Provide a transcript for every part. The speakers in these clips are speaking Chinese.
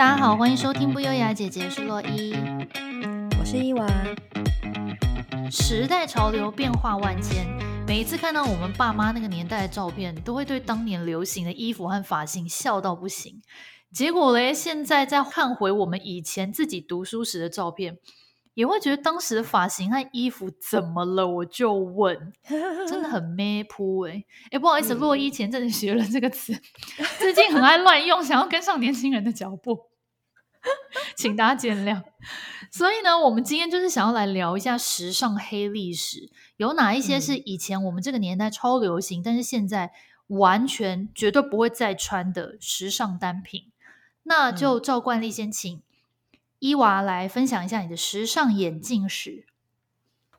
大家好，欢迎收听不优雅姐姐，是洛伊，我是伊娃。时代潮流变化万千，每一次看到我们爸妈那个年代的照片，都会对当年流行的衣服和发型笑到不行。结果嘞，现在再看回我们以前自己读书时的照片。也会觉得当时的发型和衣服怎么了？我就问，真的很咩噗哎哎，不好意思，洛伊前阵子学了这个词，最近很爱乱用，想要跟上年轻人的脚步，请大家见谅。所以呢，我们今天就是想要来聊一下时尚黑历史，有哪一些是以前我们这个年代超流行，嗯、但是现在完全绝对不会再穿的时尚单品。那就照惯例先请。伊娃来分享一下你的时尚眼镜史。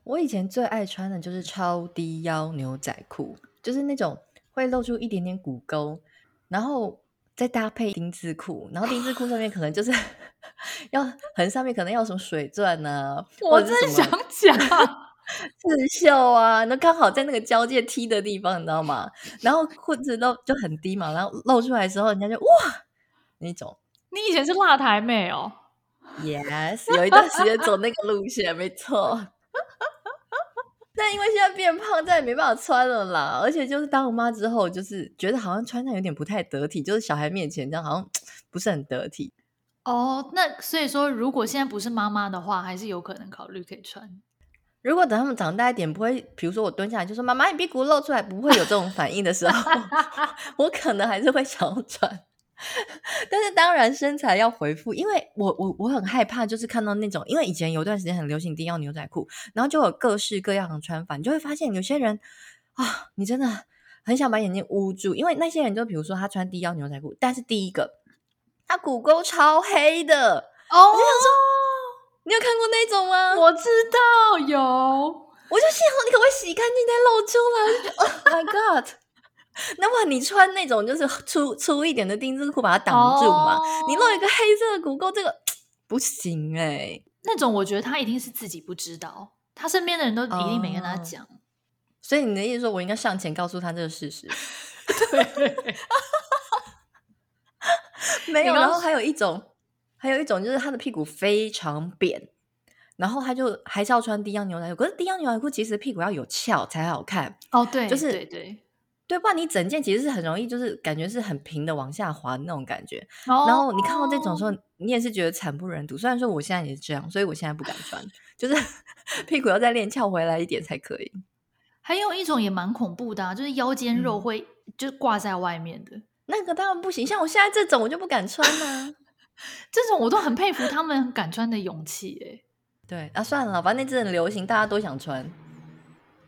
我以前最爱穿的就是超低腰牛仔裤，就是那种会露出一点点骨沟，然后再搭配丁字裤，然后丁字裤上面可能就是 要横上面可能要什么水钻呢、啊？我真想讲 刺绣啊，那刚好在那个交界 T 的地方，你知道吗？然后裤子都就很低嘛，然后露出来的时候，人家就哇那种。你以前是辣台妹哦。Yes，有一段时间走那个路线，没错。但因为现在变胖，再也没办法穿了啦。而且就是当我妈之后，就是觉得好像穿上有点不太得体，就是小孩面前这样好像 不是很得体。哦，那所以说，如果现在不是妈妈的话，还是有可能考虑可以穿。如果等他们长大一点，不会，比如说我蹲下来就说“妈妈，你屁股露出来”，不会有这种反应的时候，我可能还是会想要穿。但是当然身材要回复，因为我我我很害怕，就是看到那种，因为以前有段时间很流行低腰牛仔裤，然后就有各式各样的穿法，你就会发现有些人啊，你真的很想把眼睛捂住，因为那些人就比如说他穿低腰牛仔裤，但是第一个他骨沟超黑的哦，我就想说，你有看过那种吗？我知道有，我就幸好你可不可以洗干净再露出来？我就觉得 Oh my God！那么你穿那种就是 粗粗一点的丁字裤把它挡住嘛？Oh. 你露一个黑色的骨沟，这个不行哎、欸。那种我觉得他一定是自己不知道，他身边的人都一定没跟他讲。Oh. 所以你的意思说我应该上前告诉他这个事实？对，没有。然后还有一种，还有一种就是他的屁股非常扁，然后他就还是要穿低腰牛仔裤。可是低腰牛仔裤其实屁股要有翘才好看哦。Oh, 对，就是对对。对，不然你整件其实是很容易，就是感觉是很平的往下滑的那种感觉。Oh. 然后你看到这种时候，你也是觉得惨不忍睹。虽然说我现在也是这样，所以我现在不敢穿，就是 屁股要再练翘回来一点才可以。还有一种也蛮恐怖的啊，就是腰间肉会、嗯、就挂在外面的那个，当然不行。像我现在这种，我就不敢穿啊。这种我都很佩服他们敢穿的勇气。哎，对啊，算了，反正那阵很流行，大家都想穿。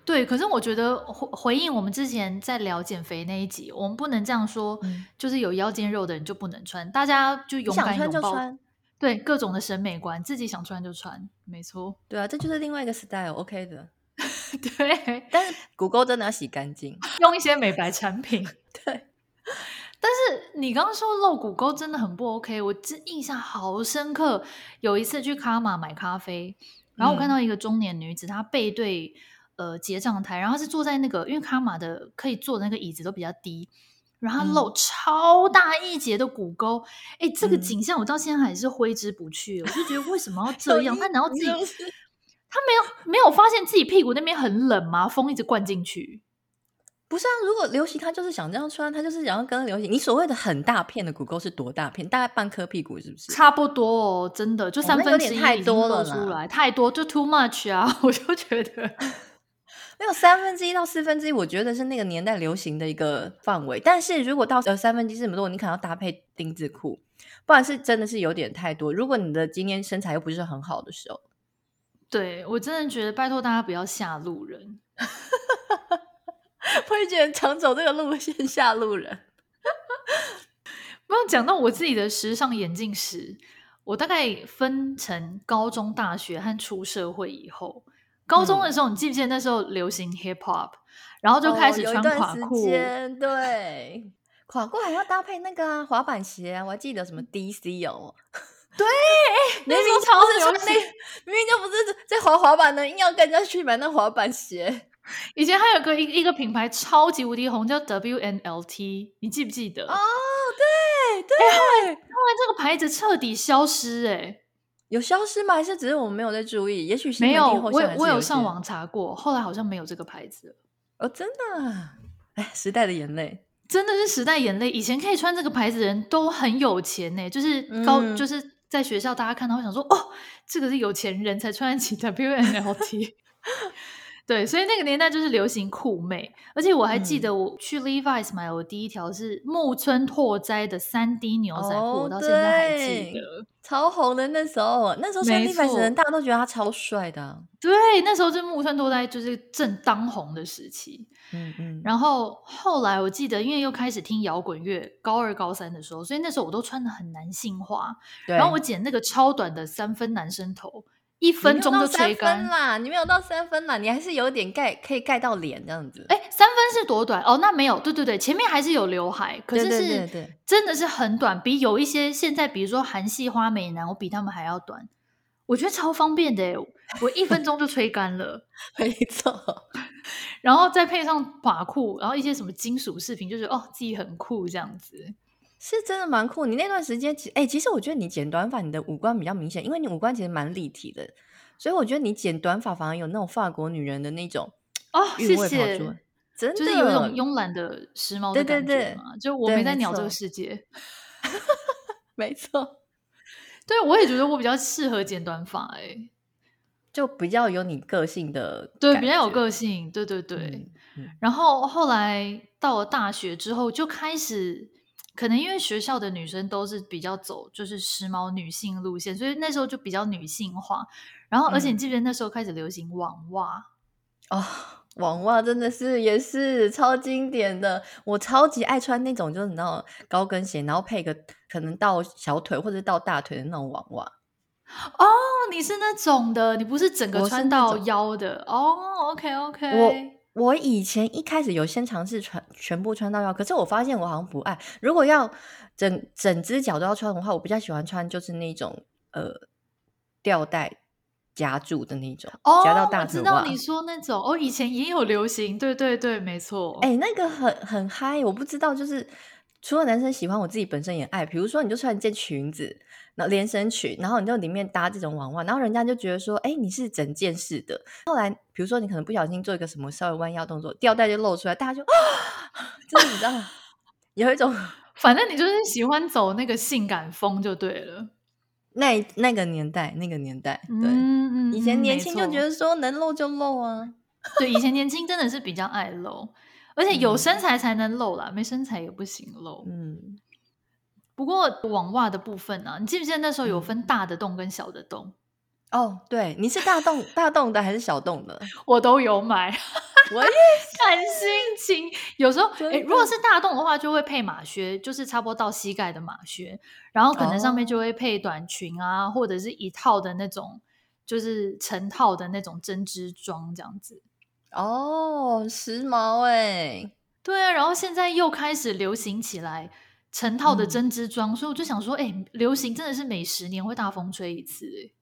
对，可是我觉得回回应我们之前在聊减肥那一集，我们不能这样说，嗯、就是有腰间肉的人就不能穿，大家就勇敢拥抱，穿对各种的审美观，自己想穿就穿，没错。对啊，这就是另外一个 style，OK、okay、的。对，但是骨沟真的要洗干净，用一些美白产品。对，但是你刚刚说露骨沟真的很不 OK，我这印象好深刻。有一次去卡玛买咖啡，然后我看到一个中年女子，嗯、她背对。呃，结账台，然后是坐在那个，因为卡玛的可以坐的那个椅子都比较低，然后露超大一截的骨沟，哎、嗯，这个景象我到现在还是挥之不去。嗯、我就觉得为什么要这样？他难道自己他没有没有发现自己屁股那边很冷吗？风一直灌进去。不是啊，如果流行，他就是想这样穿，他就是想要跟流行。你所谓的很大片的骨沟是多大片？大概半颗屁股是不是？差不多哦，真的就三分之一太多了出来，太多就 too much 啊！我就觉得。没有三分之一到四分之一，我觉得是那个年代流行的一个范围。但是如果到呃三分之一这么多，你可能要搭配丁字裤，不然是真的是有点太多。如果你的今天身材又不是很好的时候，对，我真的觉得拜托大家不要吓路人，会觉得常走这个路线吓路人。不要讲到我自己的时尚眼镜史，我大概分成高中、大学和出社会以后。高中的时候，嗯、你记不记得那时候流行 hip hop，然后就开始穿垮裤，对，垮裤还要搭配那个、啊、滑板鞋啊，我还记得什么 DC 哦，对，明明超市流行，明明就不是在滑滑板的，硬要跟人家去买那滑板鞋。以前还有个一一个品牌超级无敌红，叫 WNLT，你记不记得？哦，对对，后来后来这个牌子彻底消失、欸，哎，有消失吗？还是只是我们没有在注意？也许没有，我我有上网查过，后来好像没有这个牌子了。哦，真的，哎，时代的眼泪，真的是时代眼泪。以前可以穿这个牌子的人都很有钱呢、欸，就是高，嗯、就是在学校大家看到会想说，哦，这个是有钱人才穿得起 的 WNLT。对，所以那个年代就是流行酷妹，而且我还记得我去 Levi's 买我第一条是木村拓哉的三 D 牛仔裤，哦、我到现在还记得，超红的那时候，那时候穿 Levi's 的人大家都觉得他超帅的、啊。对，那时候是木村拓哉就是正当红的时期。嗯嗯。然后后来我记得，因为又开始听摇滚乐，高二高三的时候，所以那时候我都穿的很男性化。对。然后我剪那个超短的三分男生头。一分钟就吹干啦！你没有到三分啦，你还是有点盖，可以盖到脸这样子。哎，三分是多短哦？那没有，对对对，前面还是有刘海，可是是真的是很短，比有一些现在比如说韩系花美男，我比他们还要短。我觉得超方便的，我一分钟就吹干了，没错。然后再配上发裤，然后一些什么金属饰品，就是哦，自己很酷这样子。是真的蛮酷。你那段时间，其实哎，其实我觉得你剪短发，你的五官比较明显，因为你五官其实蛮立体的，所以我觉得你剪短发反而有那种法国女人的那种哦，谢谢，真的就是有一种慵懒的时髦的感觉嘛。对对对，就我没在鸟这个世界，没错。对，我也觉得我比较适合剪短发，哎，就比较有你个性的，对，比较有个性，对对对。嗯嗯、然后后来到了大学之后，就开始。可能因为学校的女生都是比较走就是时髦女性路线，所以那时候就比较女性化。然后，而且你记不记得那时候开始流行网袜？哦，网袜真的是也是超经典的。我超级爱穿那种，就是你知道高跟鞋，然后配个可能到小腿或者到大腿的那种网袜。哦，你是那种的，你不是整个穿到腰的哦。OK OK，我。我以前一开始有先尝试穿全部穿到腰，可是我发现我好像不爱。如果要整整只脚都要穿的话，我比较喜欢穿就是那种呃吊带夹住的那种，夹、哦、到大腿。我知道你说那种哦，以前也有流行，对对对，没错。哎、欸，那个很很嗨，我不知道，就是除了男生喜欢，我自己本身也爱。比如说，你就穿一件裙子。那连身裙，然后你就里面搭这种网袜，然后人家就觉得说，哎，你是整件事的。后来，比如说你可能不小心做一个什么稍微弯腰动作，吊带就露出来，大家就啊，真的你知道？有一种，反正你就是喜欢走那个性感风就对了。那那个年代，那个年代，对，嗯嗯，以前年轻就觉得说能露就露啊。对，以前年轻真的是比较爱露，而且有身材才能露啦，嗯、没身材也不行露。嗯。不过网袜的部分呢、啊，你记不记得那时候有分大的洞跟小的洞？嗯、哦，对，你是大洞大洞的还是小洞的？我都有买，我也看心情。有时候，诶如果是大洞的话，就会配马靴，就是差不多到膝盖的马靴，然后可能上面就会配短裙啊，哦、或者是一套的那种，就是成套的那种针织装这样子。哦，时髦哎，对啊，然后现在又开始流行起来。成套的针织装，嗯、所以我就想说，哎、欸，流行真的是每十年会大风吹一次，哎，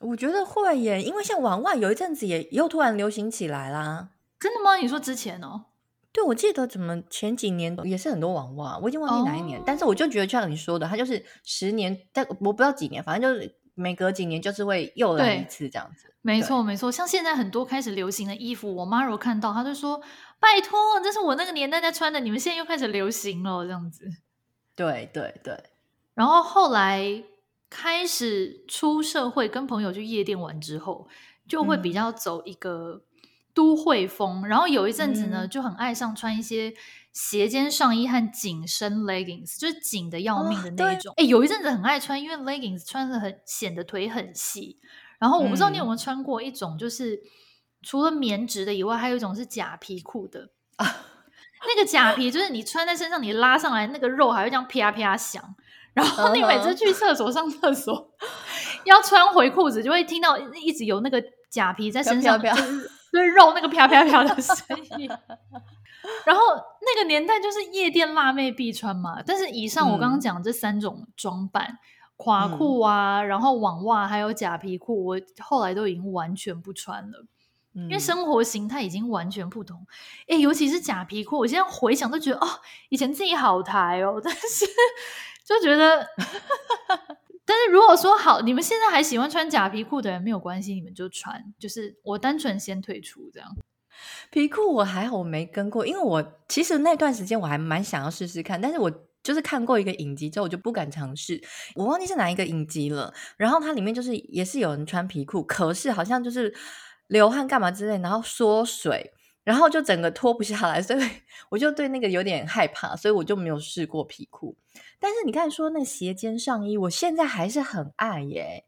我觉得会耶，因为像网袜有一阵子也又突然流行起来啦。真的吗？你说之前哦？对，我记得怎么前几年也是很多网袜，我已经忘记哪一年，哦、但是我就觉得像你说的，它就是十年，但我不知道几年，反正就是每隔几年就是会又来一次这样子。没错没错，像现在很多开始流行的衣服，我妈如果看到，她就说：“拜托，这是我那个年代在穿的，你们现在又开始流行了，这样子。”对对对，然后后来开始出社会，跟朋友去夜店玩之后，就会比较走一个都会风。嗯、然后有一阵子呢，就很爱上穿一些斜肩上衣和紧身 leggings，就是紧的要命的那一种。哎、哦，有一阵子很爱穿，因为 leggings 穿的很显得腿很细。然后我不知道你有没有穿过一种，就是、嗯、除了棉质的以外，还有一种是假皮裤的啊。那个假皮就是你穿在身上，你拉上来那个肉还会这样啪啪响。然后你每次去厕所上厕所，uh. 要穿回裤子，就会听到一直有那个假皮在身上，就是对肉那个啪啪啪的声音。然后那个年代就是夜店辣妹必穿嘛。但是以上我刚刚讲这三种装扮，垮裤啊，然后网袜还有假皮裤，我后来都已经完全不穿了。因为生活形态已经完全不同，哎，尤其是假皮裤，我现在回想都觉得哦，以前自己好抬哦，但是 就觉得 但是如果说好，你们现在还喜欢穿假皮裤的人没有关系，你们就穿。就是我单纯先退出这样。皮裤我还好，我没跟过，因为我其实那段时间我还蛮想要试试看，但是我就是看过一个影集之后，我就不敢尝试。我忘记是哪一个影集了。然后它里面就是也是有人穿皮裤，可是好像就是流汗干嘛之类，然后缩水，然后就整个脱不下来，所以我就对那个有点害怕，所以我就没有试过皮裤。但是你刚才说那斜肩上衣，我现在还是很爱耶。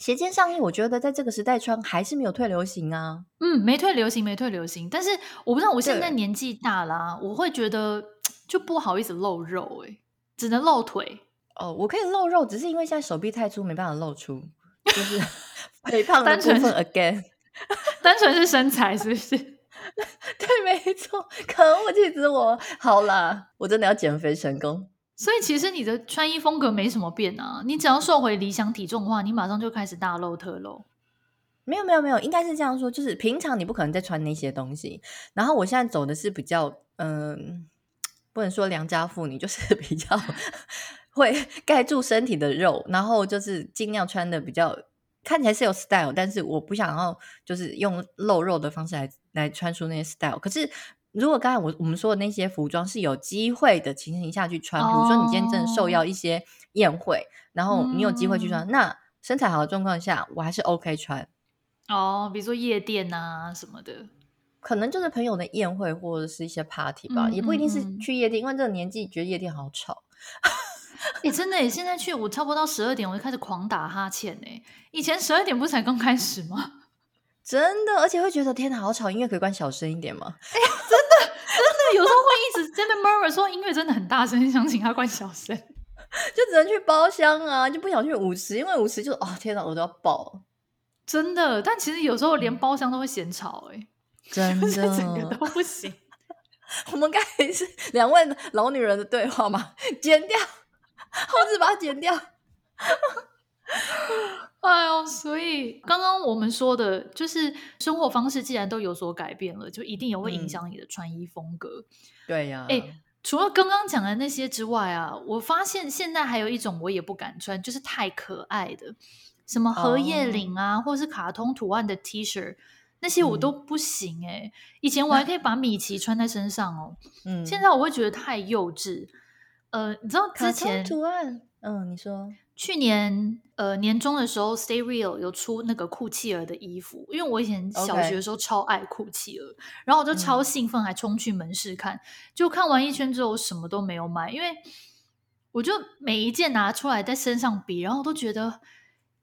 斜肩上衣，我觉得在这个时代穿还是没有退流行啊。嗯，没退流行，没退流行。但是我不知道，我现在年纪大啦，我会觉得就不好意思露肉，哎，只能露腿。哦，我可以露肉，只是因为现在手臂太粗，没办法露出，就是 肥胖的部分 again。单纯是身材，是不是？对，没错。可恶，气死我！好啦，我真的要减肥成功。所以其实你的穿衣风格没什么变啊，你只要瘦回理想体重的话，你马上就开始大露特露。没有没有没有，应该是这样说，就是平常你不可能再穿那些东西。然后我现在走的是比较，嗯、不能说良家妇女，就是比较会盖住身体的肉，然后就是尽量穿的比较看起来是有 style，但是我不想要就是用露肉的方式来来穿出那些 style，可是。如果刚才我我们说的那些服装是有机会的情形下去穿，比如说你今天真的受邀一些宴会，oh. 然后你有机会去穿，嗯、那身材好的状况下，我还是 OK 穿。哦，oh, 比如说夜店啊什么的，可能就是朋友的宴会或者是一些 party 吧，嗯、也不一定是去夜店，嗯、因为这个年纪觉得夜店好吵。你、欸、真的，现在去我差不多到十二点我就开始狂打哈欠哎，以前十二点不是才刚开始吗？真的，而且会觉得天哪，好吵，音乐可以关小声一点吗？哎、欸，真的，真的，有时候会一直真的 murmur 说音乐真的很大声，想请他关小声，就只能去包厢啊，就不想去舞池，因为舞池就哦天哪，我都要爆，真的。但其实有时候连包厢都会嫌吵、欸，哎、嗯，真的，整个都不行。我们刚才是两位老女人的对话嘛？剪掉，后置把它剪掉。哎呦，所以刚刚我们说的，就是生活方式既然都有所改变了，就一定也会影响你的穿衣风格。嗯、对呀、啊，哎，除了刚刚讲的那些之外啊，我发现现在还有一种我也不敢穿，就是太可爱的，什么荷叶领啊，哦、或是卡通图案的 T 恤，那些我都不行哎、欸。嗯、以前我还可以把米奇穿在身上哦，嗯，现在我会觉得太幼稚。呃，你知道之前图案，嗯，你说。去年呃年中的时候，Stay Real 有出那个酷企鹅的衣服，因为我以前小学的时候超爱酷企鹅，Okay. 然后我就超兴奋，还冲去门市看，就、嗯、看完一圈之后，我什么都没有买，因为我就每一件拿出来在身上比，然后我都觉得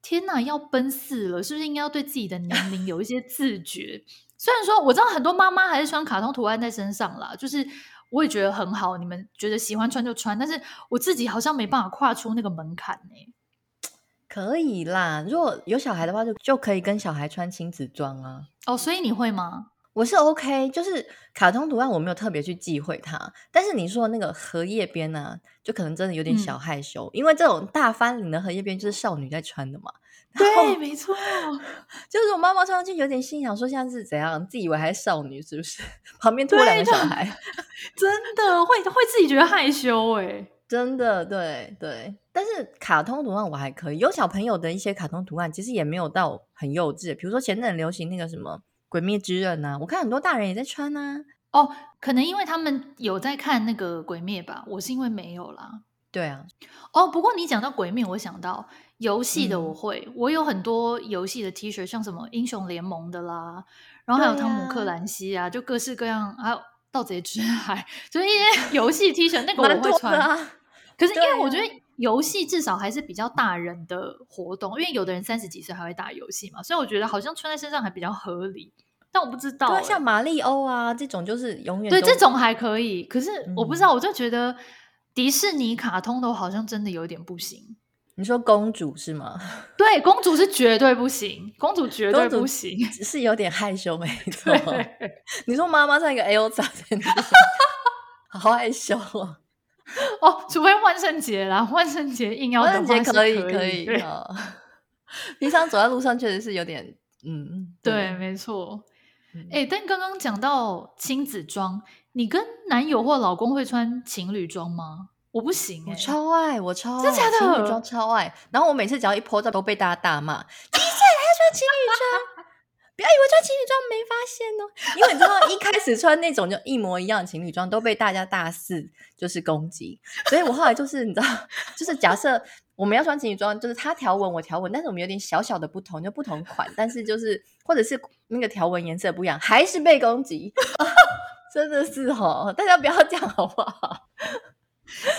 天哪，要奔四了，是不是应该要对自己的年龄有一些自觉？虽然说我知道很多妈妈还是穿卡通图案在身上啦，就是。我也觉得很好，你们觉得喜欢穿就穿，但是我自己好像没办法跨出那个门槛呢。可以啦，如果有小孩的话，就就可以跟小孩穿亲子装啊。哦，所以你会吗？我是 OK，就是卡通图案我没有特别去忌讳它，但是你说的那个荷叶边呢、啊，就可能真的有点小害羞，嗯、因为这种大翻领的荷叶边就是少女在穿的嘛。对，没错，就是我妈妈穿上去有点心想说，现在是怎样，自以为还是少女是不是？旁边拖两个小孩，真的会会自己觉得害羞哎，真的对对。但是卡通图案我还可以，有小朋友的一些卡通图案其实也没有到很幼稚，比如说前阵流行那个什么《鬼灭之刃》啊，我看很多大人也在穿啊。哦，可能因为他们有在看那个《鬼灭》吧，我是因为没有啦。对啊，哦，不过你讲到《鬼灭》，我想到。游戏的我会，嗯、我有很多游戏的 T 恤，像什么英雄联盟的啦，然后还有汤姆克兰西啊，啊就各式各样，还有盗贼之海，就是一些游戏 T 恤，那个我会穿。啊、可是 因为我觉得游戏至少还是比较大人的活动，啊、因为有的人三十几岁还会打游戏嘛，所以我觉得好像穿在身上还比较合理。但我不知道、欸，像马里欧啊这种，就是永远对这种还可以。可是我不知道，我就觉得迪士尼卡通的好像真的有点不行。你说公主是吗？对，公主是绝对不行，公主绝对不行，只是有点害羞，没错。你说妈妈像一个在那 好害羞哦。哦，除非万圣节啦，万圣节硬要万圣节可以可以。平常走在路上确实是有点，嗯，对，对没错。哎、嗯，但刚刚讲到亲子装，你跟男友或老公会穿情侣装吗？我不行、欸，我超爱，我超爱，真的？情侣装超爱。然后我每次只要一 po 照，都被大家大骂，几岁还要穿情侣装？不要以为穿情侣装没发现哦，因为你知道一开始穿那种就一模一样的情侣装都被大家大肆就是攻击，所以我后来就是你知道，就是假设我们要穿情侣装，就是他条纹我条纹，但是我们有点小小的不同，就不同款，但是就是或者是那个条纹颜色不一样，还是被攻击，真的是哦，大家不要这样好不好？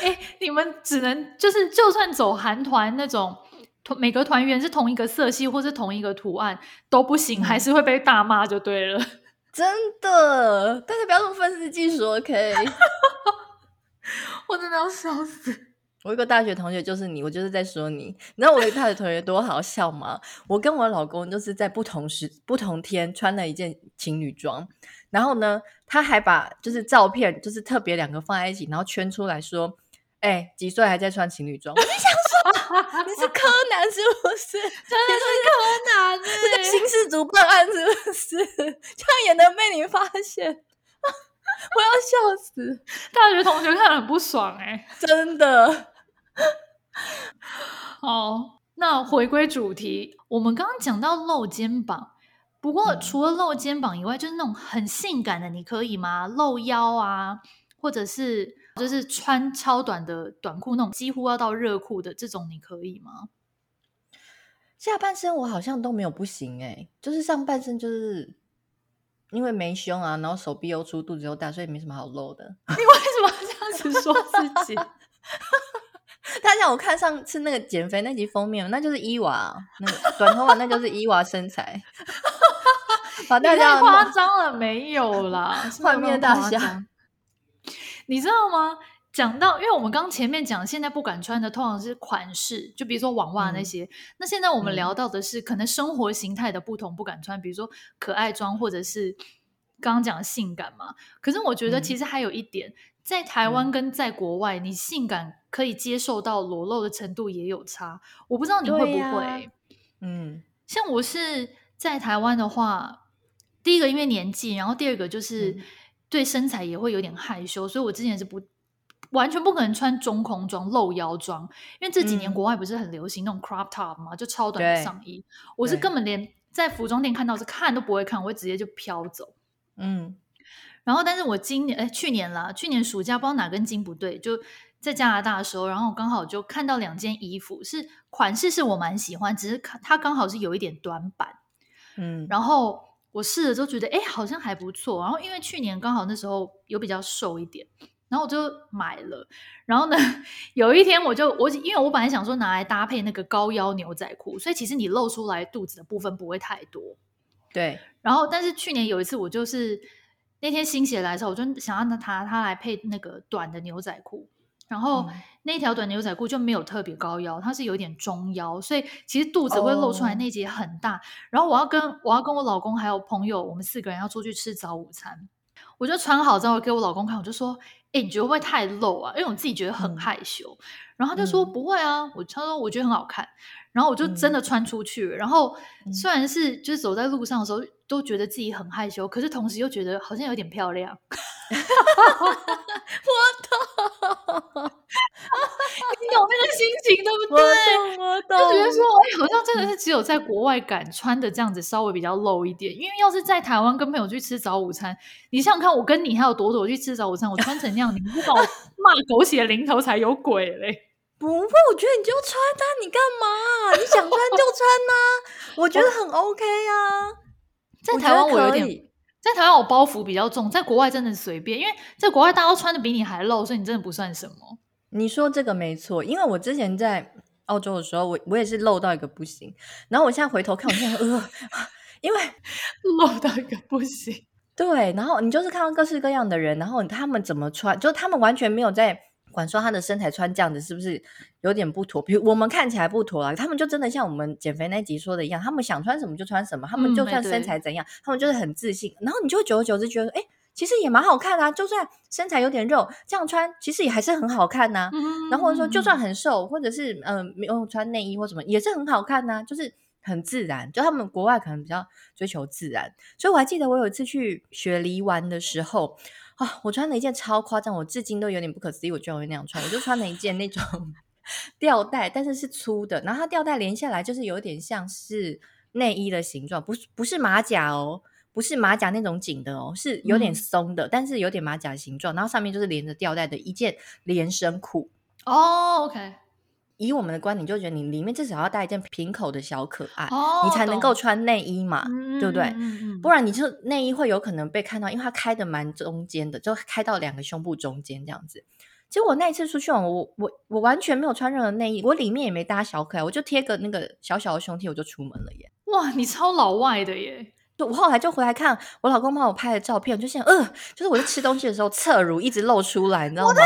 哎、欸，你们只能就是就算走韩团那种。每个团员是同一个色系或是同一个图案都不行，嗯、还是会被大骂就对了。真的，大家不要这么愤世嫉俗，OK？我真的要笑死！我一个大学同学就是你，我就是在说你。你知道我一个大学同学多好笑吗？我跟我老公就是在不同时、不同天穿了一件情侣装，然后呢，他还把就是照片就是特别两个放在一起，然后圈出来说：“哎、欸，几岁还在穿情侣装？” 我就想说。你是柯南是不是？真的是柯南、欸？是在刑事组办案是不是？这样也能被你发现？我要笑死！大学同学看了很不爽哎、欸，真的。好，那回归主题，我们刚刚讲到露肩膀，不过除了露肩膀以外，就是那种很性感的，你可以吗？露腰啊，或者是？就是穿超短的短裤那种，几乎要到热裤的这种，你可以吗？下半身我好像都没有不行哎、欸，就是上半身就是因为没胸啊，然后手臂又粗，肚子又大，所以没什么好露的。你为什么要这样子说自己？大家我看上次那个减肥那集封面，那就是伊娃，那个短头发那就是伊娃身材。把大家夸张了没有啦？幻灭大侠。你知道吗？讲到，因为我们刚前面讲，现在不敢穿的通常是款式，就比如说网袜那些。嗯、那现在我们聊到的是可能生活形态的不同，不敢穿，比如说可爱装，或者是刚刚讲的性感嘛。可是我觉得其实还有一点，嗯、在台湾跟在国外，你性感可以接受到裸露的程度也有差。我不知道你会不会？啊、嗯，像我是在台湾的话，第一个因为年纪，然后第二个就是。嗯对身材也会有点害羞，所以我之前是不完全不可能穿中空装、露腰装，因为这几年国外不是很流行那种 crop top 嘛，就超短的上衣。我是根本连在服装店看到是看都不会看，我会直接就飘走。嗯，然后但是我今年哎去年啦，去年暑假不知道哪根筋不对，就在加拿大的时候，然后我刚好就看到两件衣服，是款式是我蛮喜欢，只是它刚好是有一点短版。嗯，然后。我试了之后觉得，哎，好像还不错。然后因为去年刚好那时候有比较瘦一点，然后我就买了。然后呢，有一天我就我因为我本来想说拿来搭配那个高腰牛仔裤，所以其实你露出来肚子的部分不会太多。对。然后，但是去年有一次我就是那天心血来潮，我就想要拿它它来配那个短的牛仔裤。然后、嗯、那条短牛仔裤就没有特别高腰，它是有点中腰，所以其实肚子会露出来那节很大。Oh. 然后我要跟我要跟我老公还有朋友，我们四个人要出去吃早午餐，我就穿好之后给我老公看，我就说：“哎，你觉得会不会太露啊？”因为我自己觉得很害羞。嗯、然后他就说：“不会啊，我他说我觉得很好看。”然后我就真的穿出去，嗯、然后虽然是就是走在路上的时候都觉得自己很害羞，可是同时又觉得好像有点漂亮。我懂，你懂那个心情对不对？我懂，我懂。就觉得说，哎，好像真的是只有在国外敢穿的这样子，稍微比较露一点。因为要是在台湾跟朋友去吃早午餐，你想想看，我跟你还有朵朵去吃早午餐，我穿成那样，你不把我骂狗血淋头才有鬼嘞！不会，我觉得你就穿它，你干嘛？你想穿就穿呐，我觉得很 OK 啊。在台湾我有点，在台湾我包袱比较重，在国外真的随便，因为在国外大家都穿的比你还露，所以你真的不算什么。你说这个没错，因为我之前在澳洲的时候，我我也是露到一个不行，然后我现在回头看，我现在呃，因为 露到一个不行。对，然后你就是看到各式各样的人，然后他们怎么穿，就他们完全没有在。管说他的身材穿这样子是不是有点不妥？比如我们看起来不妥啊，他们就真的像我们减肥那集说的一样，他们想穿什么就穿什么，他们就算身材怎样，嗯、他们就是很自信。然后你就久而久之觉得，哎，其实也蛮好看啊。就算身材有点肉，这样穿其实也还是很好看呐、啊。嗯、然后或者说，就算很瘦，或者是嗯、呃、没有穿内衣或什么，也是很好看呐、啊。就是很自然。就他们国外可能比较追求自然。所以我还记得我有一次去雪梨玩的时候。啊，我穿了一件超夸张，我至今都有点不可思议，我居然会那样穿。我就穿了一件那种吊带，但是是粗的，然后它吊带连下来就是有点像是内衣的形状，不是不是马甲哦，不是马甲那种紧的哦，是有点松的，嗯、但是有点马甲形状，然后上面就是连着吊带的一件连身裤。哦，OK。以我们的观点，就觉得你里面至少要带一件平口的小可爱，哦、你才能够穿内衣嘛，嗯、对不对？不然你就内衣会有可能被看到，因为它开的蛮中间的，就开到两个胸部中间这样子。结果我那一次出去玩，我我我完全没有穿任何内衣，我里面也没搭小可爱，我就贴个那个小小的胸贴，我就出门了耶！哇，你超老外的耶！对，我后来就回来看我老公帮我拍的照片，我就想，呃，就是我在吃东西的时候，侧乳一直露出来，你知道吗？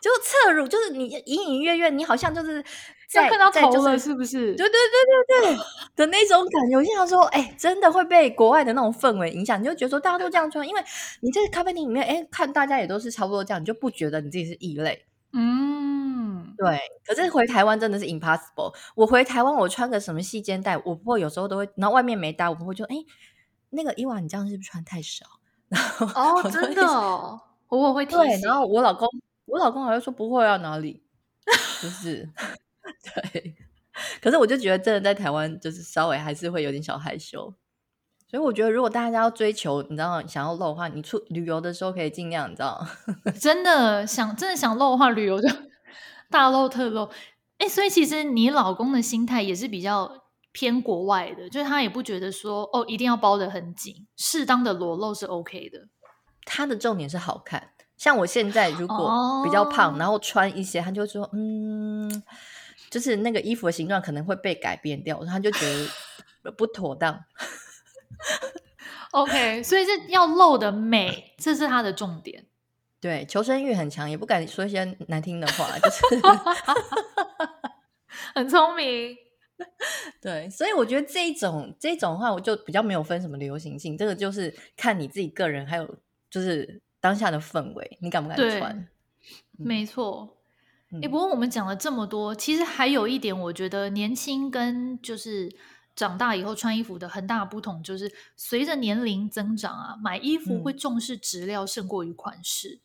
就侧乳，就是你隐隐约约，你好像就是在看到头了，就是、是不是？对对对对对 的那种感觉。我就想说，哎、欸，真的会被国外的那种氛围影响，你就觉得说大家都这样穿，因为你在咖啡厅里面，哎、欸，看大家也都是差不多这样，你就不觉得你自己是异类。嗯，对。可是回台湾真的是 impossible。我回台湾，我穿个什么细肩带，我不会有时候都会，然后外面没搭，我不会就哎、欸，那个伊娃，你这样是不是穿太少？然后哦，真的哦，我会提醒。对，然后我老公。我老公好像说不会啊，哪里？就是 对，可是我就觉得真的在台湾，就是稍微还是会有点小害羞。所以我觉得，如果大家要追求，你知道，想要露的话，你出旅游的时候可以尽量，你知道，真的想真的想露的话，旅游就大露特露。哎、欸，所以其实你老公的心态也是比较偏国外的，就是他也不觉得说哦，一定要包得很紧，适当的裸露是 OK 的。他的重点是好看。像我现在如果比较胖，哦、然后穿一些，他就说，嗯，就是那个衣服的形状可能会被改变掉，他就觉得 不妥当。OK，所以这要露的美，这是他的重点。对，求生欲很强，也不敢说一些难听的话，就是 很聪明。对，所以我觉得这一种这一种话，我就比较没有分什么流行性，这个就是看你自己个人，还有就是。当下的氛围，你敢不敢穿？对没错。哎、嗯欸，不过我们讲了这么多，其实还有一点，我觉得年轻跟就是长大以后穿衣服的很大的不同，就是随着年龄增长啊，买衣服会重视质量胜过于款式。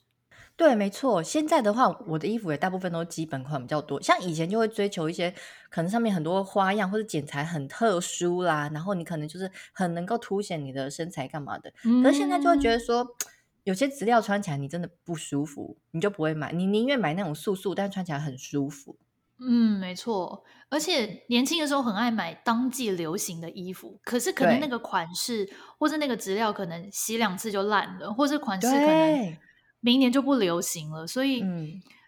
嗯、对，没错。现在的话，我的衣服也大部分都基本款比较多，像以前就会追求一些可能上面很多花样或者剪裁很特殊啦，然后你可能就是很能够凸显你的身材干嘛的。嗯、可是现在就会觉得说。有些资料穿起来你真的不舒服，你就不会买。你宁愿买那种素素，但穿起来很舒服。嗯，没错。而且年轻的时候很爱买当季流行的衣服，可是可能那个款式或者那个质料可能洗两次就烂了，或者款式可能明年就不流行了。所以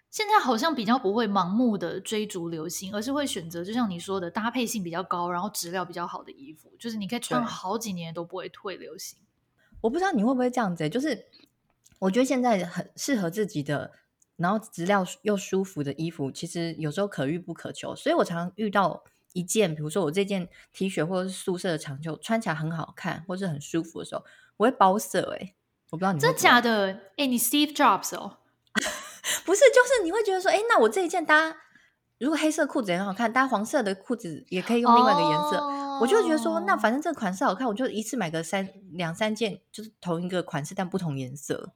现在好像比较不会盲目的追逐流行，而是会选择就像你说的搭配性比较高，然后质量比较好的衣服，就是你可以穿好几年都不会退流行。我不知道你会不会这样子，就是。我觉得现在很适合自己的，然后质量又舒服的衣服，其实有时候可遇不可求。所以我常常遇到一件，比如说我这件 T 恤或者是宿舍的长袖，穿起来很好看或是很舒服的时候，我会包色。诶，我不知道你。真假的？哎，你 Steve Jobs 哦？不是，就是你会觉得说，哎，那我这一件搭，如果黑色裤子也很好看，搭黄色的裤子也可以用另外一个颜色。Oh. 我就觉得说，那反正这个款式好看，我就一次买个三两三件，就是同一个款式但不同颜色。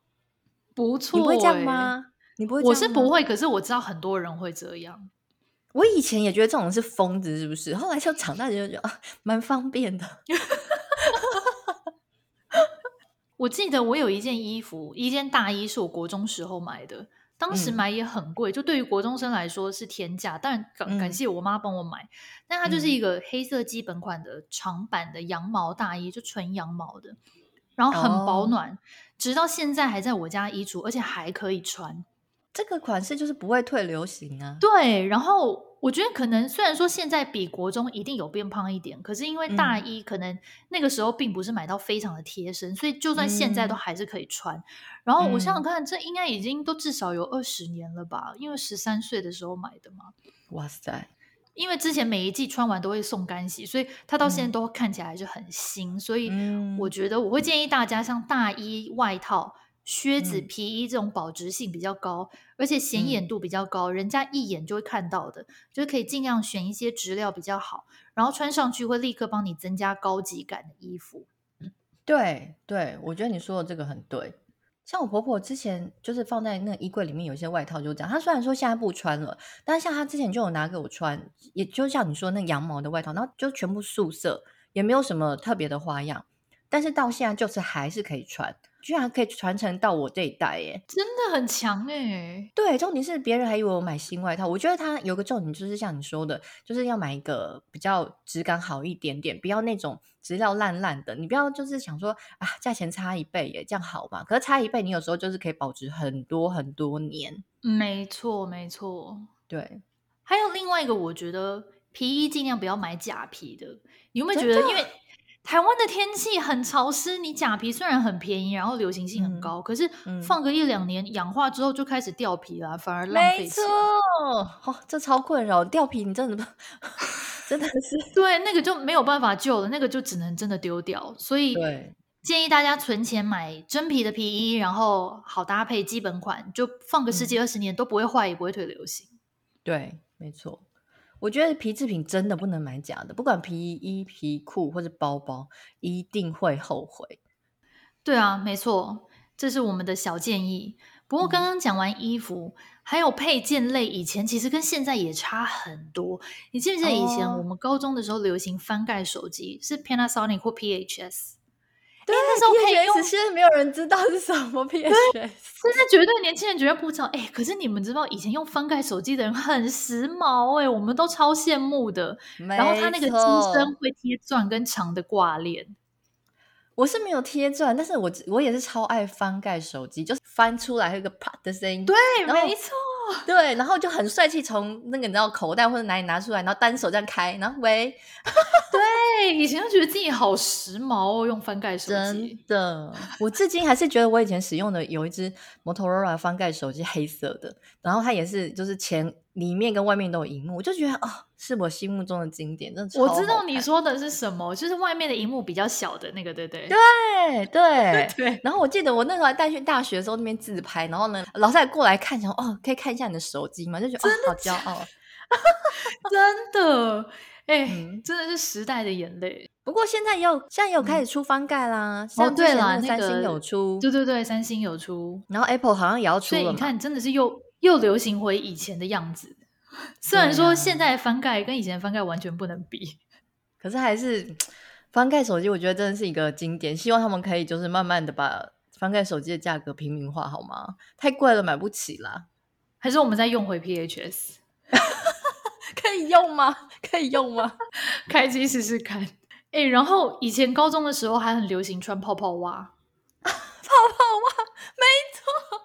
不错、欸，你不会这样吗？你不会？我是不会，可是我知道很多人会这样。我以前也觉得这种是疯子，是不是？后来就长大就觉得啊，蛮方便的。我记得我有一件衣服，一件大衣是我国中时候买的，当时买也很贵，嗯、就对于国中生来说是天价。当然感感谢我妈帮我买，嗯、但它就是一个黑色基本款的长版的羊毛大衣，就纯羊毛的。然后很保暖，哦、直到现在还在我家衣橱，而且还可以穿。这个款式就是不会退流行啊。对，然后我觉得可能虽然说现在比国中一定有变胖一点，可是因为大衣可能那个时候并不是买到非常的贴身，嗯、所以就算现在都还是可以穿。然后我想想看，嗯、这应该已经都至少有二十年了吧？因为十三岁的时候买的嘛。哇塞！因为之前每一季穿完都会送干洗，所以它到现在都看起来还是很新。嗯、所以我觉得我会建议大家，像大衣、外套、靴子、皮衣这种保值性比较高，嗯、而且显眼度比较高，人家一眼就会看到的，就是可以尽量选一些质料比较好，然后穿上去会立刻帮你增加高级感的衣服。对对，我觉得你说的这个很对。像我婆婆之前就是放在那个衣柜里面有一些外套就这样，她虽然说现在不穿了，但是像她之前就有拿给我穿，也就像你说那羊毛的外套，然后就全部素色，也没有什么特别的花样，但是到现在就是还是可以穿。居然可以传承到我这一代耶，真的很强哎！对，重点是别人还以为我买新外套。我觉得它有个重点，就是像你说的，就是要买一个比较质感好一点点，不要那种质料烂烂的。你不要就是想说啊，价钱差一倍耶，这样好吗？可是差一倍，你有时候就是可以保值很多很多年。没错，没错。对，还有另外一个，我觉得皮衣尽量不要买假皮的。你有没有觉得，因为台湾的天气很潮湿，你假皮虽然很便宜，然后流行性很高，嗯、可是放个一两年、嗯、氧化之后就开始掉皮了，反而浪费钱。没错，哦，这超困扰，掉皮你真的 真的是 对那个就没有办法救了，那个就只能真的丢掉。所以建议大家存钱买真皮的皮衣，然后好搭配基本款，就放个十几二十年都不会坏，也不会退流行。对，没错。我觉得皮制品真的不能买假的，不管皮衣、皮裤或者包包，一定会后悔。对啊，没错，这是我们的小建议。不过刚刚讲完衣服，嗯、还有配件类，以前其实跟现在也差很多。你记不记得以前我们高中的时候流行翻盖手机，哦、是 Panasonic 或 PHS？对，那时候可以用，现在没有人知道是什么 PHS，现在绝对年轻人绝对不知道。哎，可是你们知道，以前用翻盖手机的人很时髦哎，我们都超羡慕的。然后他那个机身会贴钻跟长的挂链，我是没有贴钻，但是我我也是超爱翻盖手机，就是翻出来有个啪的声音。对，没错。对，然后就很帅气，从那个你知道口袋或者哪里拿出来，然后单手这样开，然后喂，对，以前就觉得自己好时髦哦，用翻盖手机。真的，我至今还是觉得我以前使用的有一只 Motorola 翻盖手机，黑色的，然后它也是就是前里面跟外面都有荧幕，我就觉得哦，是我心目中的经典，真的。我知道你说的是什么，就是外面的荧幕比较小的那个，对对？对对 对。然后我记得我那时候还带去大学的时候那边自拍，然后呢，老师还过来看，想哦，可以看一下你的手机嘛？就觉得哦、好骄傲，真的，哎、欸嗯，真的是时代的眼泪。不过现在也有，现在也有开始出翻盖啦。哦，对了，三星有出，对对对，三星有出，然后 Apple 好像也要出了。所以你看，真的是又。又流行回以前的样子，虽然说现在翻盖跟以前翻盖完全不能比，可是还是翻盖手机，我觉得真的是一个经典。希望他们可以就是慢慢的把翻盖手机的价格平民化，好吗？太贵了，买不起啦。还是我们再用回 PHS，可以用吗？可以用吗？开机试试看。哎、欸，然后以前高中的时候还很流行穿泡泡袜。泡泡袜，没错，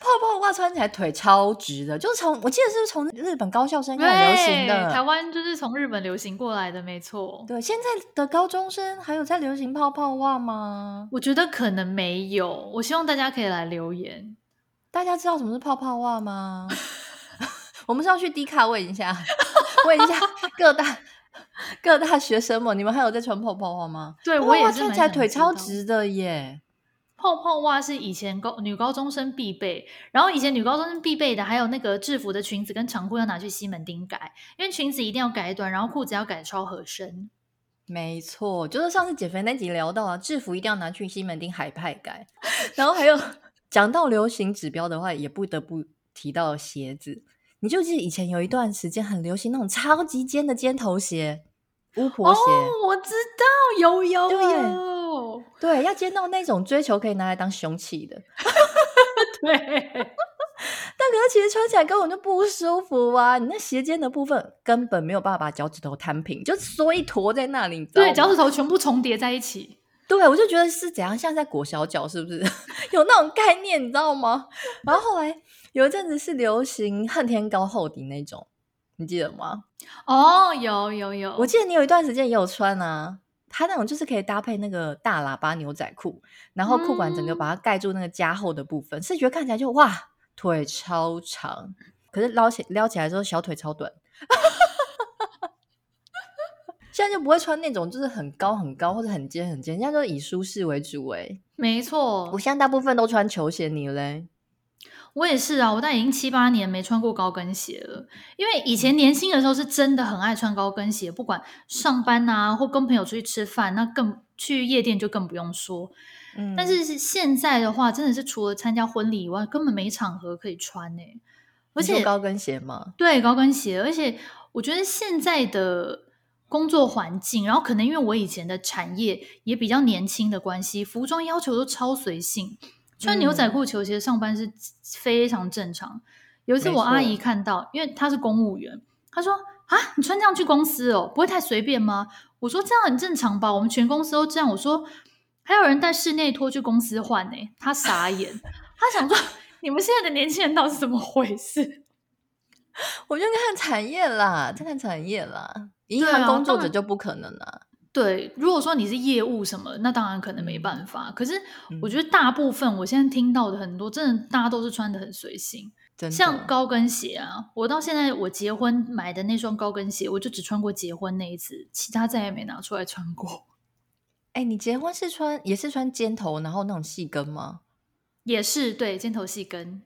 泡泡袜穿起来腿超直的，就是从我记得是从日本高校生开始流行的，台湾就是从日本流行过来的，没错。对，现在的高中生还有在流行泡泡袜吗？我觉得可能没有，我希望大家可以来留言。大家知道什么是泡泡袜吗？我们是要去 D 卡问一下，问一下各大各大学生们，你们还有在穿泡泡袜吗？对，我也是穿起来腿超直的耶。泡泡袜是以前高女高中生必备，然后以前女高中生必备的还有那个制服的裙子跟长裤要拿去西门町改，因为裙子一定要改短，然后裤子要改超合身。没错，就是上次减肥那集聊到啊，制服一定要拿去西门町海派改。然后还有 讲到流行指标的话，也不得不提到鞋子。你就记得以前有一段时间很流行那种超级尖的尖头鞋，巫婆鞋。哦，我知道，有有有。对，要尖到那种追求可以拿来当凶器的，对。但可是其实穿起来根本就不舒服啊！你那鞋尖的部分根本没有办法把脚趾头摊平，就缩一坨在那里，对，脚趾头全部重叠在一起。对，我就觉得是怎样，像在裹小脚，是不是？有那种概念，你知道吗？然后后来有一阵子是流行恨天高厚底那种，你记得吗？哦，有有有，我记得你有一段时间也有穿啊。它那种就是可以搭配那个大喇叭牛仔裤，然后裤管整个把它盖住那个加厚的部分，视、嗯、觉看起来就哇，腿超长，可是撩起撩起来之后小腿超短。现在就不会穿那种就是很高很高或者很尖很尖，现在都以舒适为主诶。没错，我现在大部分都穿球鞋，你嘞？我也是啊，我大概已经七八年没穿过高跟鞋了。因为以前年轻的时候是真的很爱穿高跟鞋，不管上班啊，或跟朋友出去吃饭，那更去夜店就更不用说。嗯，但是现在的话，真的是除了参加婚礼以外，根本没场合可以穿呢。而且高跟鞋吗？对，高跟鞋。而且我觉得现在的工作环境，然后可能因为我以前的产业也比较年轻的关系，服装要求都超随性，穿牛仔裤、球鞋上班是非常正常。嗯、有一次我阿姨看到，因为她是公务员，她说：“啊，你穿这样去公司哦，不会太随便吗？”我说：“这样很正常吧，我们全公司都这样。”我说：“还有人带室内拖去公司换呢。”她傻眼，她想说。你们现在的年轻人到底是怎么回事？我就看产业啦，再看产业啦。银行工作者就不可能啦。对，如果说你是业务什么，那当然可能没办法。嗯、可是我觉得大部分我现在听到的很多，真的大家都是穿的很随性。像高跟鞋啊，我到现在我结婚买的那双高跟鞋，我就只穿过结婚那一次，其他再也没拿出来穿过。哎，你结婚是穿也是穿尖头，然后那种细跟吗？也是对，尖头细跟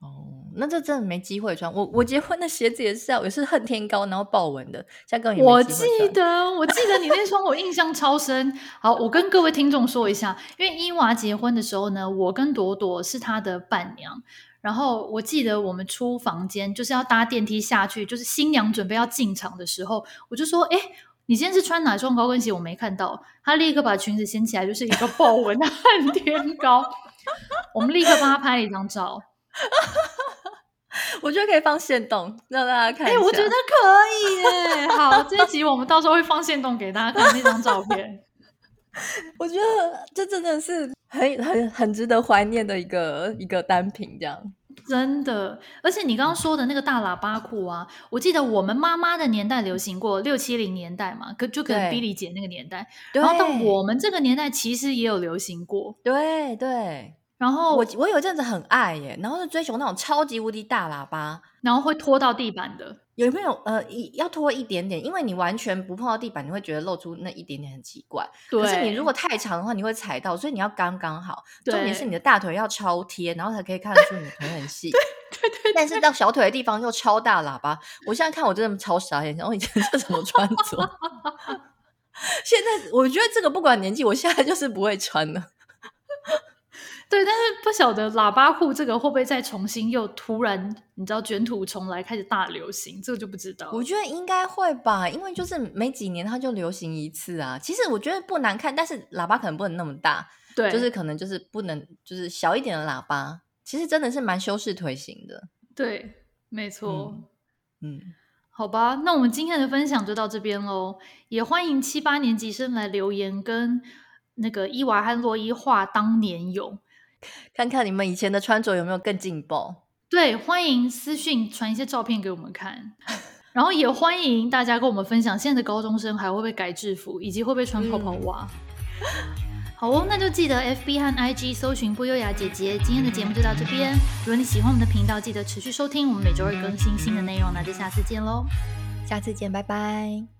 哦，那这真的没机会穿。我我结婚的鞋子也是啊，也是恨天高，然后豹纹的，像跟我记得，我记得你那双我印象超深。好，我跟各位听众说一下，因为伊娃结婚的时候呢，我跟朵朵是她的伴娘。然后我记得我们出房间就是要搭电梯下去，就是新娘准备要进场的时候，我就说：“哎，你今天是穿哪双高跟鞋？我没看到。”她立刻把裙子掀起来，就是一个豹纹的 恨天高。我们立刻帮她拍了一张照，我觉得可以放线动让大家看。哎，我觉得可以耶。好，这一集我们到时候会放线动给大家看那张照片。我觉得这真的是很很很值得怀念的一个一个单品，这样真的。而且你刚刚说的那个大喇叭裤啊，我记得我们妈妈的年代流行过，六七零年代嘛，可就跟 Billy 姐那个年代，然后到我们这个年代其实也有流行过，对对。然后我我有一阵子很爱耶，然后是追求那种超级无敌大喇叭，然后会拖到地板的。有没有呃，要拖一点点，因为你完全不碰到地板，你会觉得露出那一点点很奇怪。对。可是你如果太长的话，你会踩到，所以你要刚刚好。重点是你的大腿要超贴，然后才可以看得出你腿很细。对对，对对。但是到小腿的地方又超大喇叭，我现在看我真的超傻眼，然后以前是怎么穿着？现在我觉得这个不管年纪，我现在就是不会穿了。对，但是不晓得喇叭裤这个会不会再重新又突然，你知道卷土重来开始大流行，这个就不知道。我觉得应该会吧，因为就是每几年它就流行一次啊。其实我觉得不难看，但是喇叭可能不能那么大，对，就是可能就是不能就是小一点的喇叭，其实真的是蛮修饰腿型的。对，没错。嗯，嗯，好吧，那我们今天的分享就到这边喽，也欢迎七八年级生来留言跟那个伊娃和洛伊画当年勇。看看你们以前的穿着有没有更劲爆？对，欢迎私讯传一些照片给我们看，然后也欢迎大家跟我们分享现在的高中生还会不会改制服，以及会不会穿泡泡袜。嗯、好哦，那就记得 FB 和 IG 搜寻不优雅姐姐。今天的节目就到这边，如果你喜欢我们的频道，记得持续收听，我们每周二更新新的内容。那就下次见喽，下次见，拜拜。